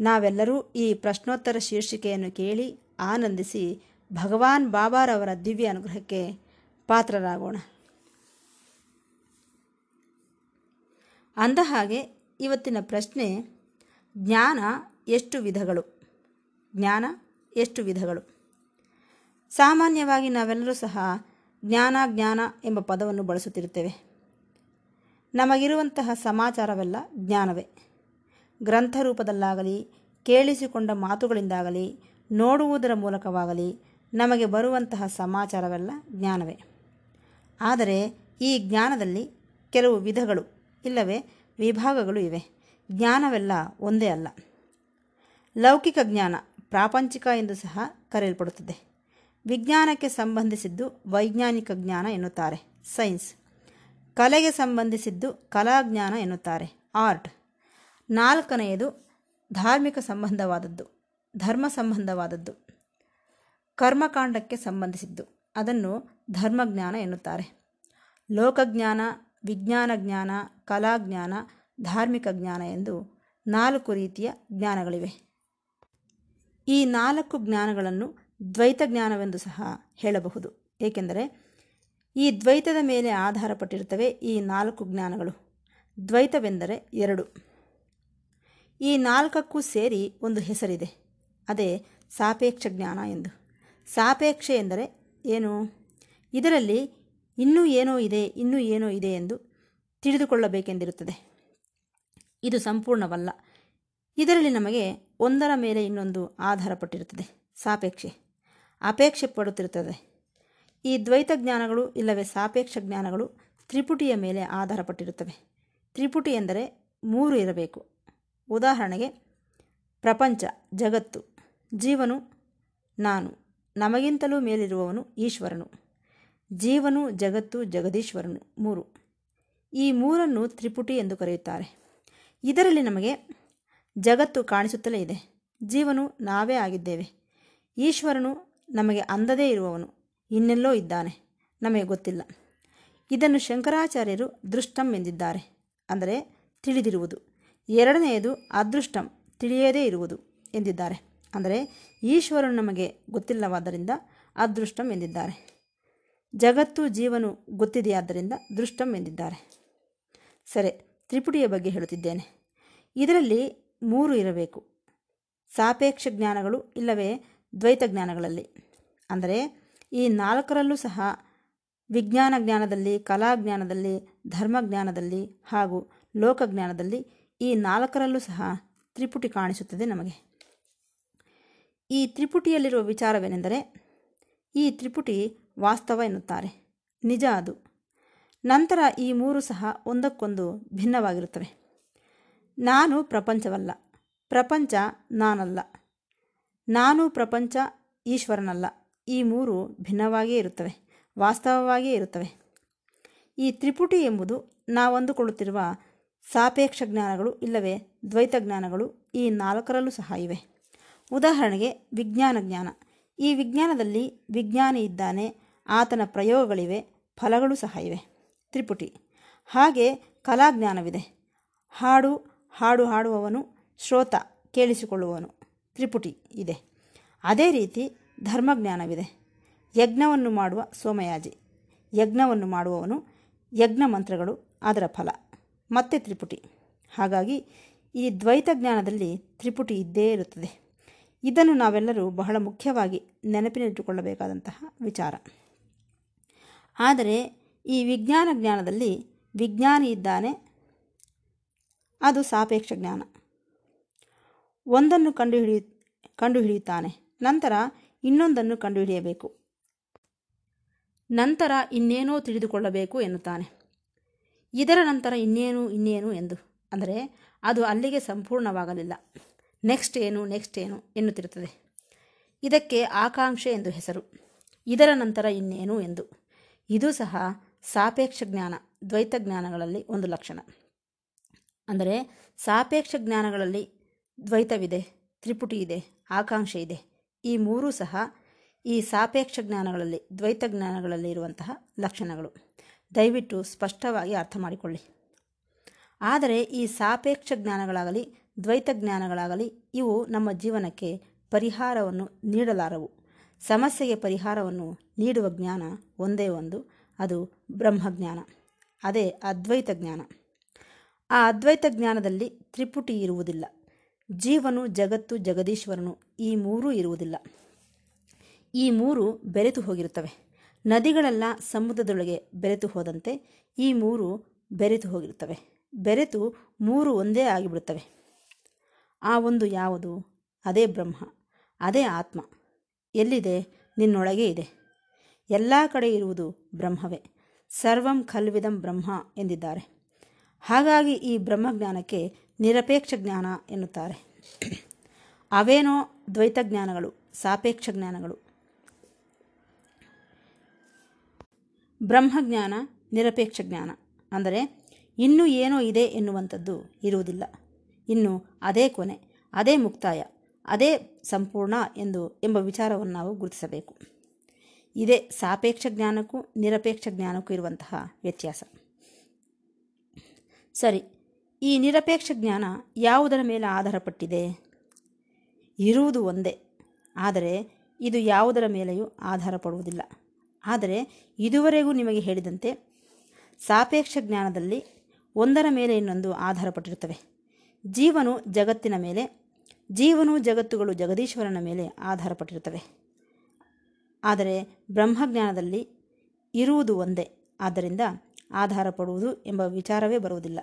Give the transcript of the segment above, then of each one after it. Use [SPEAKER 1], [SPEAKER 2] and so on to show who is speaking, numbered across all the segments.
[SPEAKER 1] ನಾವೆಲ್ಲರೂ ಈ ಪ್ರಶ್ನೋತ್ತರ ಶೀರ್ಷಿಕೆಯನ್ನು ಕೇಳಿ ಆನಂದಿಸಿ ಭಗವಾನ್ ಬಾಬಾರವರ ದಿವ್ಯ ಅನುಗ್ರಹಕ್ಕೆ ಪಾತ್ರರಾಗೋಣ. ಅಂದಹಾಗೆ ಇವತ್ತಿನ ಪ್ರಶ್ನೆ, ಜ್ಞಾನ ಎಷ್ಟು ವಿಧಗಳು? ಜ್ಞಾನ ಎಷ್ಟು ವಿಧಗಳು? ಸಾಮಾನ್ಯವಾಗಿ ನಾವೆಲ್ಲರೂ ಸಹ ಜ್ಞಾನ ಜ್ಞಾನ ಎಂಬ ಪದವನ್ನು ಬಳಸುತ್ತಿರುತ್ತೇವೆ. ನಮಗಿರುವಂತಹ ಸಮಾಚಾರವೆಲ್ಲ ಜ್ಞಾನವೇ. ಗ್ರಂಥ ರೂಪದಲ್ಲಾಗಲಿ ಕೇಳಿಸಿಕೊಂಡ ಮಾತುಗಳಿಂದಾಗಲಿ, ನೋಡುವುದರ ಮೂಲಕವಾಗಲಿ ನಮಗೆ ಬರುವಂತಹ ಸಮಾಚಾರವೆಲ್ಲ ಜ್ಞಾನವೇ. ಆದರೆ ಈ ಜ್ಞಾನದಲ್ಲಿ ಕೆಲವು ವಿಧಗಳು, ಇಲ್ಲವೇ ವಿಭಾಗಗಳು ಇವೆ. ಜ್ಞಾನವೆಲ್ಲ ಒಂದೇ ಅಲ್ಲ. ಲೌಕಿಕ ಜ್ಞಾನ ಪ್ರಾಪಂಚಿಕ ಎಂದು ಸಹ ಕರೆಯಲ್ಪಡುತ್ತದೆ. ವಿಜ್ಞಾನಕ್ಕೆ ಸಂಬಂಧಿಸಿದ್ದು ವೈಜ್ಞಾನಿಕ ಜ್ಞಾನ ಎನ್ನುತ್ತಾರೆ. ಸೈನ್ಸ್. ಕಲೆಗೆ ಸಂಬಂಧಿಸಿದ್ದು ಕಲಾಜ್ಞಾನ ಎನ್ನುತ್ತಾರೆ. ಆರ್ಟ್. ನಾಲ್ಕನೆಯದು ಧಾರ್ಮಿಕ ಸಂಬಂಧವಾದದ್ದು, ಧರ್ಮ ಸಂಬಂಧವಾದದ್ದು. ಕರ್ಮಕಾಂಡಕ್ಕೆ ಸಂಬಂಧಿಸಿದ್ದು, ಅದನ್ನು ಧರ್ಮಜ್ಞಾನ ಎನ್ನುತ್ತಾರೆ. ಲೋಕಜ್ಞಾನ ವಿಜ್ಞಾನ ಜ್ಞಾನ ಕಲಾಜ್ಞಾನ, ಧಾರ್ಮಿಕ ಜ್ಞಾನ ಎಂದು ನಾಲ್ಕು ರೀತಿಯ ಜ್ಞಾನಗಳಿವೆ. ಈ ನಾಲ್ಕು ಜ್ಞಾನಗಳನ್ನು ದ್ವೈತ ಜ್ಞಾನವೆಂದು ಸಹ ಹೇಳಬಹುದು. ಏಕೆಂದರೆ ಈ ದ್ವೈತದ ಮೇಲೆ ಆಧಾರಪಟ್ಟಿರುತ್ತವೆ ಈ ನಾಲ್ಕು ಜ್ಞಾನಗಳು. ದ್ವೈತವೆಂದರೆ ಎರಡು. ಈ ನಾಲ್ಕಕ್ಕೂ ಸೇರಿ ಒಂದು ಹೆಸರಿದೆ. ಅದೇ ಸಾಪೇಕ್ಷ ಜ್ಞಾನ ಎಂದು. ಸಾಪೇಕ್ಷ ಎಂದರೆ ಏನು? ಇದರಲ್ಲಿ ಇನ್ನೂ ಏನೋ ಇದೆ, ಇನ್ನೂ ಏನೋ ಇದೆ ಎಂದು ತಿಳಿದುಕೊಳ್ಳಬೇಕೆಂದಿರುತ್ತದೆ. ಇದು ಸಂಪೂರ್ಣವಲ್ಲ. ಇದರಲ್ಲಿ ನಮಗೆ ಒಂದರ ಮೇಲೆ ಇನ್ನೊಂದು ಆಧಾರಪಟ್ಟಿರುತ್ತದೆ ಸಾಪೇಕ್ಷೆ. ಅಪೇಕ್ಷೆ ಪಡುತ್ತಿರುತ್ತದೆ. ಈ ದ್ವೈತ ಜ್ಞಾನಗಳು ಇಲ್ಲವೇ ಸಾಪೇಕ್ಷ ಜ್ಞಾನಗಳು ತ್ರಿಪುಟಿಯ ಮೇಲೆ ಆಧಾರಪಟ್ಟಿರುತ್ತವೆ ತ್ರಿಪುಟಿ ಎಂದರೆ ಮೂರು ಇರಬೇಕು. ಉದಾಹರಣೆಗೆ, ಪ್ರಪಂಚ, ಜಗತ್ತು, ಜೀವನು, ನಾನು, ನಮಗಿಂತಲೂ ಮೇಲಿರುವವನು ಈಶ್ವರನು, ಜೀವನು, ಜಗತ್ತು, ಜಗದೀಶ್ವರನು, ಮೂರು. ಈ ಮೂರನ್ನು ತ್ರಿಪುಟಿ ಎಂದು ಕರೆಯುತ್ತಾರೆ. ಇದರಲ್ಲಿ ನಮಗೆ ಜಗತ್ತು ಕಾಣಿಸುತ್ತಲೇ ಇದೆ. ಜೀವನು ನಾವೇ ಆಗಿದ್ದೇವೆ. ಈಶ್ವರನು ನಮಗೆ ಅಂದದೇ ಇರುವವನು, ಇನ್ನೆಲ್ಲೋ ಇದ್ದಾನೆ, ನಮಗೆ ಗೊತ್ತಿಲ್ಲ. ಇದನ್ನು ಶಂಕರಾಚಾರ್ಯರು ದೃಷ್ಟಂ ಎಂದಿದ್ದಾರೆ, ಅಂದರೆ ತಿಳಿದಿರುವುದು. ಎರಡನೆಯದು ಅದೃಷ್ಟಂ, ತಿಳಿಯದೇ ಇರುವುದು ಎಂದಿದ್ದಾರೆ. ಅಂದರೆ, ಈಶ್ವರನು ನಮಗೆ ಗೊತ್ತಿಲ್ಲವಾದ್ದರಿಂದ ಅದೃಷ್ಟಂ ಎಂದಿದ್ದಾರೆ. ಜಗತ್ತು ಜೀವನು ಗೊತ್ತಿದೆಯಾದ್ದರಿಂದ ದೃಷ್ಟಂ ಎಂದಿದ್ದಾರೆ. ಸರಿ, ತ್ರಿಪುಟಿಯ ಬಗ್ಗೆ ಹೇಳುತ್ತಿದ್ದೇನೆ. ಇದರಲ್ಲಿ ಮೂರು ಇರಬೇಕು. ಸಾಪೇಕ್ಷ ಜ್ಞಾನಗಳು ಇಲ್ಲವೇ ದ್ವೈತ ಜ್ಞಾನಗಳಲ್ಲಿ? ಅಂದರೆ, ಈ ನಾಲ್ಕರಲ್ಲೂ ಸಹ ವಿಜ್ಞಾನ ಜ್ಞಾನದಲ್ಲಿ ಕಲಾಜ್ಞಾನದಲ್ಲಿ ಧರ್ಮಜ್ಞಾನದಲ್ಲಿ ಹಾಗೂ ಲೋಕಜ್ಞಾನದಲ್ಲಿ ಈ ನಾಲ್ಕರಲ್ಲೂ ಸಹ ತ್ರಿಪುಟಿ ಕಾಣಿಸುತ್ತದೆ ನಮಗೆ. ಈ ತ್ರಿಪುಟಿಯಲ್ಲಿರುವ ವಿಚಾರವೇನೆಂದರೆ, ಈ ತ್ರಿಪುಟಿ ವಾಸ್ತವ ಎನ್ನುತ್ತಾರೆ. ನಿಜ ಅದು. ನಂತರ ಈ ಮೂರು ಸಹ ಒಂದಕ್ಕೊಂದು ಭಿನ್ನವಾಗಿರುತ್ತವೆ. ನಾನು ಪ್ರಪಂಚವಲ್ಲ. ಪ್ರಪಂಚ ನಾನಲ್ಲ. ನಾನು ಪ್ರಪಂಚ ಈಶ್ವರನಲ್ಲ. ಈ ಮೂರು ಭಿನ್ನವಾಗಿಯೇ ಇರುತ್ತವೆ. ವಾಸ್ತವವಾಗಿಯೇ ಇರುತ್ತವೆ. ಈ ತ್ರಿಪುಟಿ ಎಂಬುದು ನಾವಂದುಕೊಳ್ಳುತ್ತಿರುವ ಸಾಪೇಕ್ಷ ಜ್ಞಾನಗಳು ಇಲ್ಲವೇ? ದ್ವೈತ ಜ್ಞಾನಗಳು ಈ ನಾಲ್ಕರಲ್ಲೂ ಸಹ ಇವೆ. ಉದಾಹರಣೆಗೆ ವಿಜ್ಞಾನ ಜ್ಞಾನ. ಈ ವಿಜ್ಞಾನದಲ್ಲಿ ವಿಜ್ಞಾನಿ ಇದ್ದಾನೆ, ಆತನ ಪ್ರಯೋಗಗಳಿವೆ, ಫಲಗಳು ಸಹ ಇವೆ. ತ್ರಿಪುಟಿ. ಹಾಗೆ ಕಲಾಜ್ಞಾನವಿದೆ. ಹಾಡು ಹಾಡು ಹಾಡುವವನು ಶ್ರೋತ ಕೇಳಿಸಿಕೊಳ್ಳುವವನು ತ್ರಿಪುಟಿ ಇದೆ. ಅದೇ ರೀತಿ ಧರ್ಮಜ್ಞಾನವಿದೆ. ಯಜ್ಞವನ್ನು ಮಾಡುವ ಸೋಮಯಾಜಿ. ಯಜ್ಞವನ್ನು ಮಾಡುವವನು ಯಜ್ಞ ಮಂತ್ರಗಳು, ಅದರ ಫಲ. ಮತ್ತೆ ತ್ರಿಪುಟಿ. ಹಾಗಾಗಿ ಈ ದ್ವೈತ ಜ್ಞಾನದಲ್ಲಿ ತ್ರಿಪುಟಿ ಇದ್ದೇ ಇರುತ್ತದೆ. ಇದನ್ನು ನಾವೆಲ್ಲರೂ ಬಹಳ ಮುಖ್ಯವಾಗಿ ನೆನಪಿನಲ್ಲಿಟ್ಟುಕೊಳ್ಳಬೇಕಾದಂತಹ ವಿಚಾರ. ಆದರೆ ಈ ವಿಜ್ಞಾನ ಜ್ಞಾನದಲ್ಲಿ ವಿಜ್ಞಾನಿ ಇದ್ದಾನೆ, ಅದು ಸಾಪೇಕ್ಷ ಜ್ಞಾನ. ಒಂದನ್ನು ಕಂಡುಹಿಡಿಯ ಕಂಡುಹಿಡಿಯುತ್ತಾನೆ, ನಂತರ ಇನ್ನೊಂದನ್ನು ಕಂಡುಹಿಡಿಯಬೇಕು. ನಂತರ ಇನ್ನೇನೋ ತಿಳಿದುಕೊಳ್ಳಬೇಕು ಎನ್ನುತ್ತಾನೆ. ಇದರ ನಂತರ ಇನ್ನೇನು ಇನ್ನೇನು ಎಂದು ಅಂದರೆ ಅದು ಅಲ್ಲಿಗೆ ಸಂಪೂರ್ಣವಾಗಲಿಲ್ಲ. ನೆಕ್ಸ್ಟ್ ಏನು ನೆಕ್ಸ್ಟ್ ಏನು ಎನ್ನುತ್ತಿರುತ್ತದೆ. ಇದಕ್ಕೆ ಆಕಾಂಕ್ಷೆ ಎಂದು ಹೆಸರು. ಇದರ ನಂತರ ಇನ್ನೇನು ಎಂದು. ಇದು ಸಹ ಸಾಪೇಕ್ಷ ಜ್ಞಾನ, ದ್ವೈತ ಜ್ಞಾನಗಳಲ್ಲಿ ಒಂದು ಲಕ್ಷಣ. ಅಂದರೆ ಸಾಪೇಕ್ಷ ಜ್ಞಾನಗಳಲ್ಲಿ ದ್ವೈತವಿದೆ, ತ್ರಿಪುಟಿ ಇದೆ, ಆಕಾಂಕ್ಷೆ ಇದೆ. ಈ ಮೂರೂ ಸಹ ಈ ಸಾಪೇಕ್ಷ ಜ್ಞಾನಗಳಲ್ಲಿ, ದ್ವೈತ ಜ್ಞಾನಗಳಲ್ಲಿ ಇರುವಂತಹ ಲಕ್ಷಣಗಳು. ದಯವಿಟ್ಟು ಸ್ಪಷ್ಟವಾಗಿ ಅರ್ಥ ಮಾಡಿಕೊಳ್ಳಿ. ಆದರೆ ಈ ಸಾಪೇಕ್ಷ ಜ್ಞಾನಗಳಾಗಲಿ, ದ್ವೈತ ಜ್ಞಾನಗಳಾಗಲಿ, ಇವು ನಮ್ಮ ಜೀವನಕ್ಕೆ ಪರಿಹಾರವನ್ನು ನೀಡಲಾರವು. ಸಮಸ್ಯೆಗೆ ಪರಿಹಾರವನ್ನು ನೀಡುವ ಜ್ಞಾನ ಒಂದೇ ಒಂದು, ಅದು ಬ್ರಹ್ಮಜ್ಞಾನ. ಅದೇ ಅದ್ವೈತ ಜ್ಞಾನ. ಆ ಅದ್ವೈತ ಜ್ಞಾನದಲ್ಲಿ ತ್ರಿಪುಟಿ ಇರುವುದಿಲ್ಲ. ಜೀವನು ಜಗತ್ತು ಜಗದೀಶ್ವರನು ಈ ಮೂರೂ ಇರುವುದಿಲ್ಲ. ಈ ಮೂರು ಬೆರೆತು ಹೋಗಿರುತ್ತವೆ. ನದಿಗಳೆಲ್ಲ ಸಮುದ್ರದೊಳಗೆ ಬೆರೆತು ಹೋದಂತೆ ಈ ಮೂರು ಬೆರೆತು ಹೋಗಿರುತ್ತವೆ. ಬೆರೆತು ಮೂರು ಒಂದೇ ಆಗಿಬಿಡುತ್ತವೆ. ಆ ಒಂದು ಯಾವುದು? ಅದೇ ಬ್ರಹ್ಮ, ಅದೇ ಆತ್ಮ. ಎಲ್ಲಿದೆ? ನಿನ್ನೊಳಗೆ ಇದೆ. ಎಲ್ಲ ಕಡೆ ಇರುವುದು ಬ್ರಹ್ಮವೇ. ಸರ್ವಂ ಖಲ್ವಿದಂ ಬ್ರಹ್ಮ ಎಂದಿದ್ದಾರೆ. ಹಾಗಾಗಿ ಈ ಬ್ರಹ್ಮಜ್ಞಾನಕ್ಕೆ ನಿರಪೇಕ್ಷ ಜ್ಞಾನ ಎನ್ನುತ್ತಾರೆ. ಅವೇನೋ ದ್ವೈತ ಜ್ಞಾನಗಳು, ಸಾಪೇಕ್ಷ ಜ್ಞಾನಗಳು. ಬ್ರಹ್ಮಜ್ಞಾನ ನಿರಪೇಕ್ಷ ಜ್ಞಾನ. ಅಂದರೆ ಇನ್ನೂ ಏನೋ ಇದೆ ಎನ್ನುವಂಥದ್ದು ಇರುವುದಿಲ್ಲ. ಇನ್ನು ಅದೇ ಕೊನೆ, ಅದೇ ಮುಕ್ತಾಯ, ಅದೇ ಸಂಪೂರ್ಣ ಎಂದು ಎಂಬ ವಿಚಾರವನ್ನು ನಾವು ಗುರುತಿಸಬೇಕು. ಇದೇ ಸಾಪೇಕ್ಷ ಜ್ಞಾನಕ್ಕೂ ನಿರಪೇಕ್ಷ ಜ್ಞಾನಕ್ಕೂ ಇರುವಂತಹ ವ್ಯತ್ಯಾಸ. ಸರಿ, ಈ ನಿರಪೇಕ್ಷ ಜ್ಞಾನ ಯಾವುದರ ಮೇಲೆ ಆಧಾರಪಟ್ಟಿದೆ? ಇರುವುದು ಒಂದೇ, ಆದರೆ ಇದು ಯಾವುದರ ಮೇಲೆಯೂ ಆಧಾರ ಪಡುವುದಿಲ್ಲ ಆದರೆ ಇದುವರೆಗೂ ನಿಮಗೆ ಹೇಳಿದಂತೆ ಸಾಪೇಕ್ಷ ಜ್ಞಾನದಲ್ಲಿ ಒಂದರ ಮೇಲೆ ಇನ್ನೊಂದು ಆಧಾರಪಟ್ಟಿರುತ್ತವೆ. ಜೀವನು ಜಗತ್ತಿನ ಮೇಲೆ, ಜೀವನು ಜಗತ್ತುಗಳು ಜಗದೀಶ್ವರನ ಮೇಲೆ ಆಧಾರಪಟ್ಟಿರುತ್ತವೆ. ಆದರೆ ಬ್ರಹ್ಮಜ್ಞಾನದಲ್ಲಿ ಇರುವುದು ಒಂದೇ, ಆದ್ದರಿಂದ ಆಧಾರ ಪಡುವುದು ಎಂಬ ವಿಚಾರವೇ ಬರುವುದಿಲ್ಲ.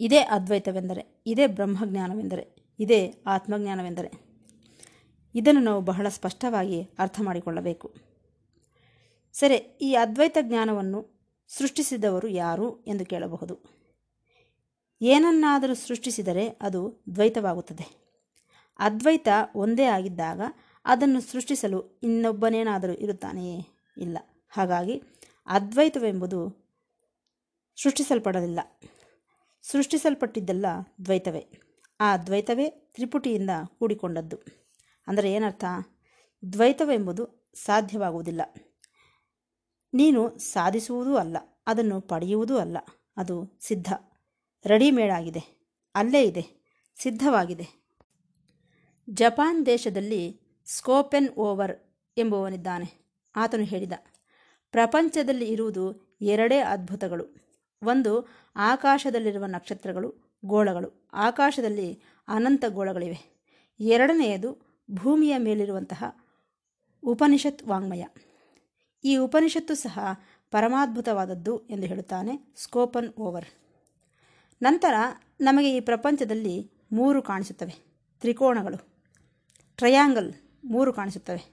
[SPEAKER 1] ಇದೇ ಅದ್ವೈತವೆಂದರೆ, ಇದೇ ಬ್ರಹ್ಮಜ್ಞಾನವೆಂದರೆ, ಇದೇ ಆತ್ಮಜ್ಞಾನವೆಂದರೆ. ಇದನ್ನು ನಾವು ಬಹಳ ಸ್ಪಷ್ಟವಾಗಿ ಅರ್ಥ ಮಾಡಿಕೊಳ್ಳಬೇಕು. ಸರಿ, ಈ ಅದ್ವೈತ ಜ್ಞಾನವನ್ನು ಸೃಷ್ಟಿಸಿದವರು ಯಾರು ಎಂದು ಕೇಳಬಹುದು. ಏನನ್ನಾದರೂ ಸೃಷ್ಟಿಸಿದರೆ ಅದು ದ್ವೈತವಾಗುತ್ತದೆ. ಅದ್ವೈತ ಒಂದೇ ಆಗಿದ್ದಾಗ ಅದನ್ನು ಸೃಷ್ಟಿಸಲು ಇನ್ನೊಬ್ಬನೇನಾದರೂ ಇರುತ್ತಾನೆಯೇ? ಇಲ್ಲ. ಹಾಗಾಗಿ ಅದ್ವೈತವೆಂಬುದು ಸೃಷ್ಟಿಸಲ್ಪಡಲಿಲ್ಲ. ಸೃಷ್ಟಿಸಲ್ಪಟ್ಟಿದ್ದೆಲ್ಲ ದ್ವೈತವೇ. ಆ ದ್ವೈತವೇ ತ್ರಿಪುಟಿಯಿಂದ ಕೂಡಿಕೊಂಡದ್ದು. ಅಂದರೆ ಏನರ್ಥ? ದ್ವೈತವೆಂಬುದು ಸಾಧ್ಯವಾಗುವುದಿಲ್ಲ. ನೀನು ಸಾಧಿಸುವುದೂ ಅಲ್ಲ, ಅದನ್ನು ಪಡೆಯುವುದೂ ಅಲ್ಲ. ಅದು ಸಿದ್ಧ. ರೆಡಿಮೇಡ್ ಆಗಿದೆ ಅಲ್ಲೇ ಇದೆ. ಸಿದ್ಧವಾಗಿದೆ. ಜಪಾನ್ ದೇಶದಲ್ಲಿ ಸ್ಕೋಪೆನ್ ಓವರ್ ಎಂಬುವನಿದ್ದಾನೆ. ಆತನು ಹೇಳಿದ, ಪ್ರಪಂಚದಲ್ಲಿ ಇರುವುದು ಎರಡೇ ಅದ್ಭುತಗಳು. ಒಂದು, ಆಕಾಶದಲ್ಲಿರುವ ನಕ್ಷತ್ರಗಳು, ಗೋಳಗಳು. ಆಕಾಶದಲ್ಲಿ ಅನಂತ ಗೋಳಗಳಿವೆ. ಎರಡನೆಯದು ಭೂಮಿಯ ಮೇಲಿರುವಂತಹ ಉಪನಿಷತ್ ವಾಂಗ್ಮಯ. ಈ ಉಪನಿಷತ್ತು ಸಹ ಪರಮಾದ್ಭುತವಾದದ್ದು ಎಂದು ಹೇಳುತ್ತಾನೆ ಸ್ಕೋಪನ್ ಓವರ್. ನಂತರ ನಮಗೆ ಈ ಪ್ರಪಂಚದಲ್ಲಿ ಮೂರು ಕಾಣಿಸುತ್ತವೆ ತ್ರಿಕೋಣಗಳು ಟ್ರಯಾಂಗಲ್ ಮೂರು ಕಾಣಿಸುತ್ತವೆ.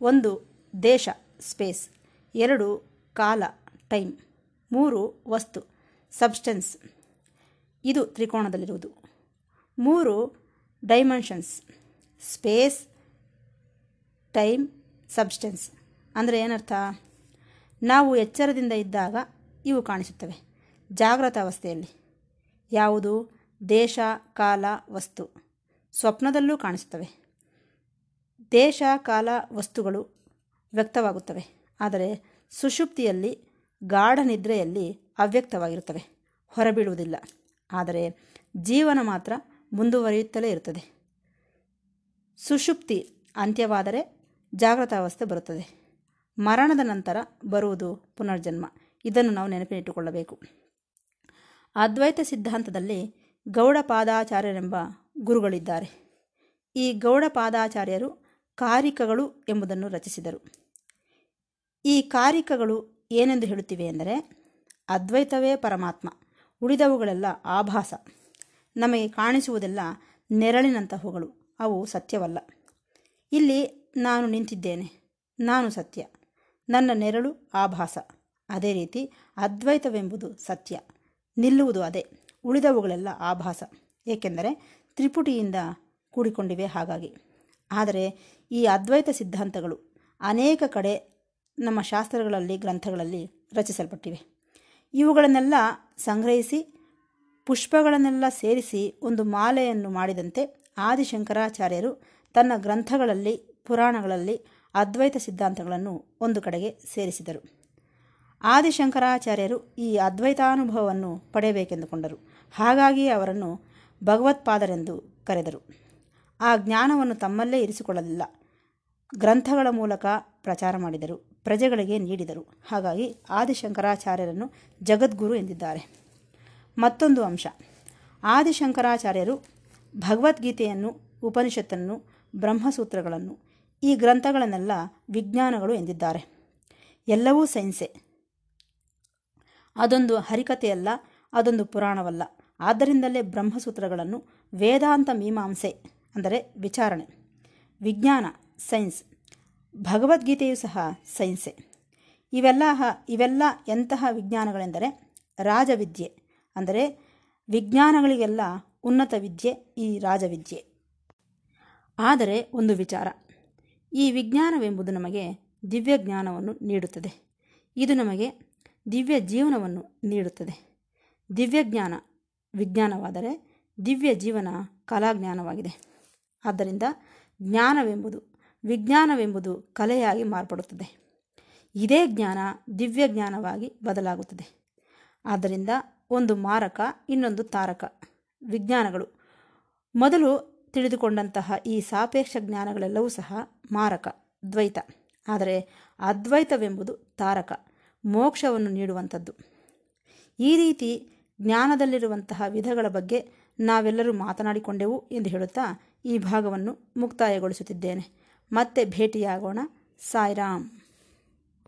[SPEAKER 1] ಒಂದು ದೇಶ, ಸ್ಪೇಸ್. ಎರಡು ಕಾಲ, ಟೈಮ್. ಮೂರು ವಸ್ತು, ಸಬ್ಸ್ಟೆನ್ಸ್. ಇದು ತ್ರಿಕೋಣದಲ್ಲಿರುವುದು ಮೂರು ಡೈಮೆನ್ಷನ್ಸ್, ಸ್ಪೇಸ್, ಟೈಮ್, ಸಬ್ಸ್ಟೆನ್ಸ್. ಅಂದರೆ ಏನರ್ಥ? ನಾವು ಎಚ್ಚರದಿಂದ ಇದ್ದಾಗ ಇವು ಕಾಣಿಸುತ್ತವೆ. ಜಾಗೃತ ಅವಸ್ಥೆಯಲ್ಲಿ. ಯಾವುದು? ದೇಶ, ಕಾಲ, ವಸ್ತು. ಸ್ವಪ್ನದಲ್ಲೂ ಕಾಣಿಸುತ್ತವೆ. ದೇಶ, ಕಾಲ, ವಸ್ತುಗಳು ವ್ಯಕ್ತವಾಗುತ್ತವೆ. ಆದರೆ ಸುಷುಪ್ತಿಯಲ್ಲಿ, ಗಾಢ ನಿದ್ರೆಯಲ್ಲಿ ಅವ್ಯಕ್ತವಾಗಿರುತ್ತವೆ. ಹೊರಬೀಳುವುದಿಲ್ಲ. ಆದರೆ ಜೀವನ ಮಾತ್ರ ಮುಂದುವರಿಯುತ್ತಲೇ ಇರುತ್ತದೆ. ಸುಷುಪ್ತಿ ಅಂತ್ಯವಾದರೆ ಜಾಗೃತಾವಸ್ಥೆ ಬರುತ್ತದೆ. ಮರಣದ ನಂತರ ಬರುವುದು ಪುನರ್ಜನ್ಮ. ಇದನ್ನು ನಾವು ನೆನಪಿನಿಟ್ಟುಕೊಳ್ಳಬೇಕು. ಅದ್ವೈತ ಸಿದ್ಧಾಂತದಲ್ಲಿ ಗೌಡಪಾದಾಚಾರ್ಯರೆಂಬ ಗುರುಗಳಿದ್ದಾರೆ. ಈ ಗೌಡಪಾದಾಚಾರ್ಯರು ಕಾರಿಕಗಳು ಎಂಬುದನ್ನು ರಚಿಸಿದರು. ಈ ಕಾರಿಕಗಳು ಏನೆಂದು ಹೇಳುತ್ತಿವೆ ಎಂದರೆ, ಅದ್ವೈತವೇ ಪರಮಾತ್ಮ, ಉಳಿದವುಗಳೆಲ್ಲ ಆಭಾಸ. ನಮಗೆ ಕಾಣಿಸುವುದೆಲ್ಲ ನೆರಳಿನಂತಹವುಗಳು ಅವು ಸತ್ಯವಲ್ಲ. ಇಲ್ಲಿ ನಾನು ನಿಂತಿದ್ದೇನೆ, ನಾನು ಸತ್ಯ. ನನ್ನ ನೆರಳು ಆಭಾಸ. ಅದೇ ರೀತಿ ಅದ್ವೈತವೆಂಬುದು ಸತ್ಯ. ನಿಲ್ಲುವುದು ಅದೇ, ಉಳಿದವುಗಳೆಲ್ಲ ಆಭಾಸ. ಏಕೆಂದರೆ ತ್ರಿಪುಟಿಯಿಂದ ಕೂಡಿಕೊಂಡಿವೆ ಹಾಗಾಗಿ. ಆದರೆ ಈ ಅದ್ವೈತ ಸಿದ್ಧಾಂತಗಳು ಅನೇಕ ಕಡೆ ನಮ್ಮ ಶಾಸ್ತ್ರಗಳಲ್ಲಿ, ಗ್ರಂಥಗಳಲ್ಲಿ ರಚಿಸಲ್ಪಟ್ಟಿವೆ. ಇವುಗಳನ್ನೆಲ್ಲ ಸಂಗ್ರಹಿಸಿ, ಪುಷ್ಪಗಳನ್ನೆಲ್ಲ ಸೇರಿಸಿ ಒಂದು ಮಾಲೆಯನ್ನು ಮಾಡಿದಂತೆ ಆದಿಶಂಕರಾಚಾರ್ಯರು ತನ್ನ ಗ್ರಂಥಗಳಲ್ಲಿ, ಪುರಾಣಗಳಲ್ಲಿ ಅದ್ವೈತ ಸಿದ್ಧಾಂತಗಳನ್ನು ಒಂದು ಕಡೆಗೆ ಸೇರಿಸಿದರು. ಆದಿಶಂಕರಾಚಾರ್ಯರು ಈ ಅದ್ವೈತಾನುಭವವನ್ನು ಪಡೆಯಬೇಕೆಂದುಕೊಂಡರು. ಹಾಗಾಗಿ ಅವರನ್ನು ಭಗವತ್ಪಾದರೆಂದು ಕರೆದರು. ಆ ಜ್ಞಾನವನ್ನು ತಮ್ಮಲ್ಲೇ ಇರಿಸಿಕೊಳ್ಳಲಿಲ್ಲ. ಗ್ರಂಥಗಳ ಮೂಲಕ ಪ್ರಚಾರ ಮಾಡಿದರು. ಪ್ರಜೆಗಳಿಗೆ ನೀಡಿದರು. ಹಾಗಾಗಿ ಆದಿಶಂಕರಾಚಾರ್ಯರನ್ನು ಜಗದ್ಗುರು ಎಂದಿದ್ದಾರೆ. ಮತ್ತೊಂದು ಅಂಶ. ಆದಿಶಂಕರಾಚಾರ್ಯರು ಭಗವದ್ಗೀತೆಯನ್ನು, ಉಪನಿಷತ್ತನ್ನು, ಬ್ರಹ್ಮಸೂತ್ರಗಳನ್ನು ಈ ಗ್ರಂಥಗಳನ್ನೆಲ್ಲ ವಿಜ್ಞಾನಗಳು ಎಂದಿದ್ದಾರೆ. ಎಲ್ಲವೂ ಸೈನ್ಸೆ. ಅದೊಂದು ಹರಿಕತೆಯಲ್ಲ ಅದೊಂದು ಪುರಾಣವಲ್ಲ. ಆದ್ದರಿಂದಲೇ ಬ್ರಹ್ಮಸೂತ್ರಗಳನ್ನು ವೇದಾಂತ ಮೀಮಾಂಸೆ ಅಂದರೆ ವಿಚಾರಣೆ. ವಿಜ್ಞಾನ, ಸೈನ್ಸ್. ಭಗವದ್ಗೀತೆಯು ಸಹ ಸೈನ್ಸೆ. ಇವೆಲ್ಲ ಇವೆಲ್ಲ ಎಂತಹ ವಿಜ್ಞಾನಗಳೆಂದರೆ ರಾಜವಿದ್ಯೆ ಅಂದರೆ ವಿಜ್ಞಾನಗಳಿಗೆಲ್ಲ ಉನ್ನತ ವಿದ್ಯೆ ಈ ರಾಜವಿದ್ಯೆ. ಆದರೆ ಒಂದು ವಿಚಾರ. ಈ ವಿಜ್ಞಾನವೆಂಬುದು ನಮಗೆ ದಿವ್ಯ ಜ್ಞಾನವನ್ನು ನೀಡುತ್ತದೆ. ಇದು ನಮಗೆ ದಿವ್ಯ ಜೀವನವನ್ನು ನೀಡುತ್ತದೆ. ದಿವ್ಯ ಜ್ಞಾನ ವಿಜ್ಞಾನವಾದರೆ ದಿವ್ಯ ಜೀವನ ಕಲಾಜ್ಞಾನವಾಗಿದೆ. ಆದ್ದರಿಂದ ಜ್ಞಾನವೆಂಬುದು ವಿಜ್ಞಾನವೆಂಬುದು ಕಲೆಯಾಗಿ ಮಾರ್ಪಡುತ್ತದೆ. ಇದೇ ಜ್ಞಾನ ದಿವ್ಯ ಜ್ಞಾನವಾಗಿ ಬದಲಾಗುತ್ತದೆ. ಆದ್ದರಿಂದ ಒಂದು ಮಾರಕ ಇನ್ನೊಂದು ತಾರಕ ವಿಜ್ಞಾನಗಳು. ಮೊದಲು ತಿಳಿದುಕೊಂಡಂತಹ ಈ ಸಾಪೇಕ್ಷ ಜ್ಞಾನಗಳೆಲ್ಲವೂ ಸಹ ಮಾರಕ, ದ್ವೈತ. ಆದರೆ ಅದ್ವೈತವೆಂಬುದು ತಾರಕ, ಮೋಕ್ಷವನ್ನು ನೀಡುವಂಥದ್ದು. ಈ ರೀತಿ ಜ್ಞಾನದಲ್ಲಿರುವಂತಹ ವಿಧಗಳ ಬಗ್ಗೆ ನಾವೆಲ್ಲರೂ ಮಾತನಾಡಿಕೊಂಡೆವು ಎಂದು ಹೇಳುತ್ತಾ ಈ ಭಾಗವನ್ನು ಮುಕ್ತಾಯಗೊಳಿಸುತ್ತಿದ್ದೇನೆ. ಮತ್ತೆ ಭೇಟಿಯಾಗೋಣ. ಸಾಯಿರಾಮ್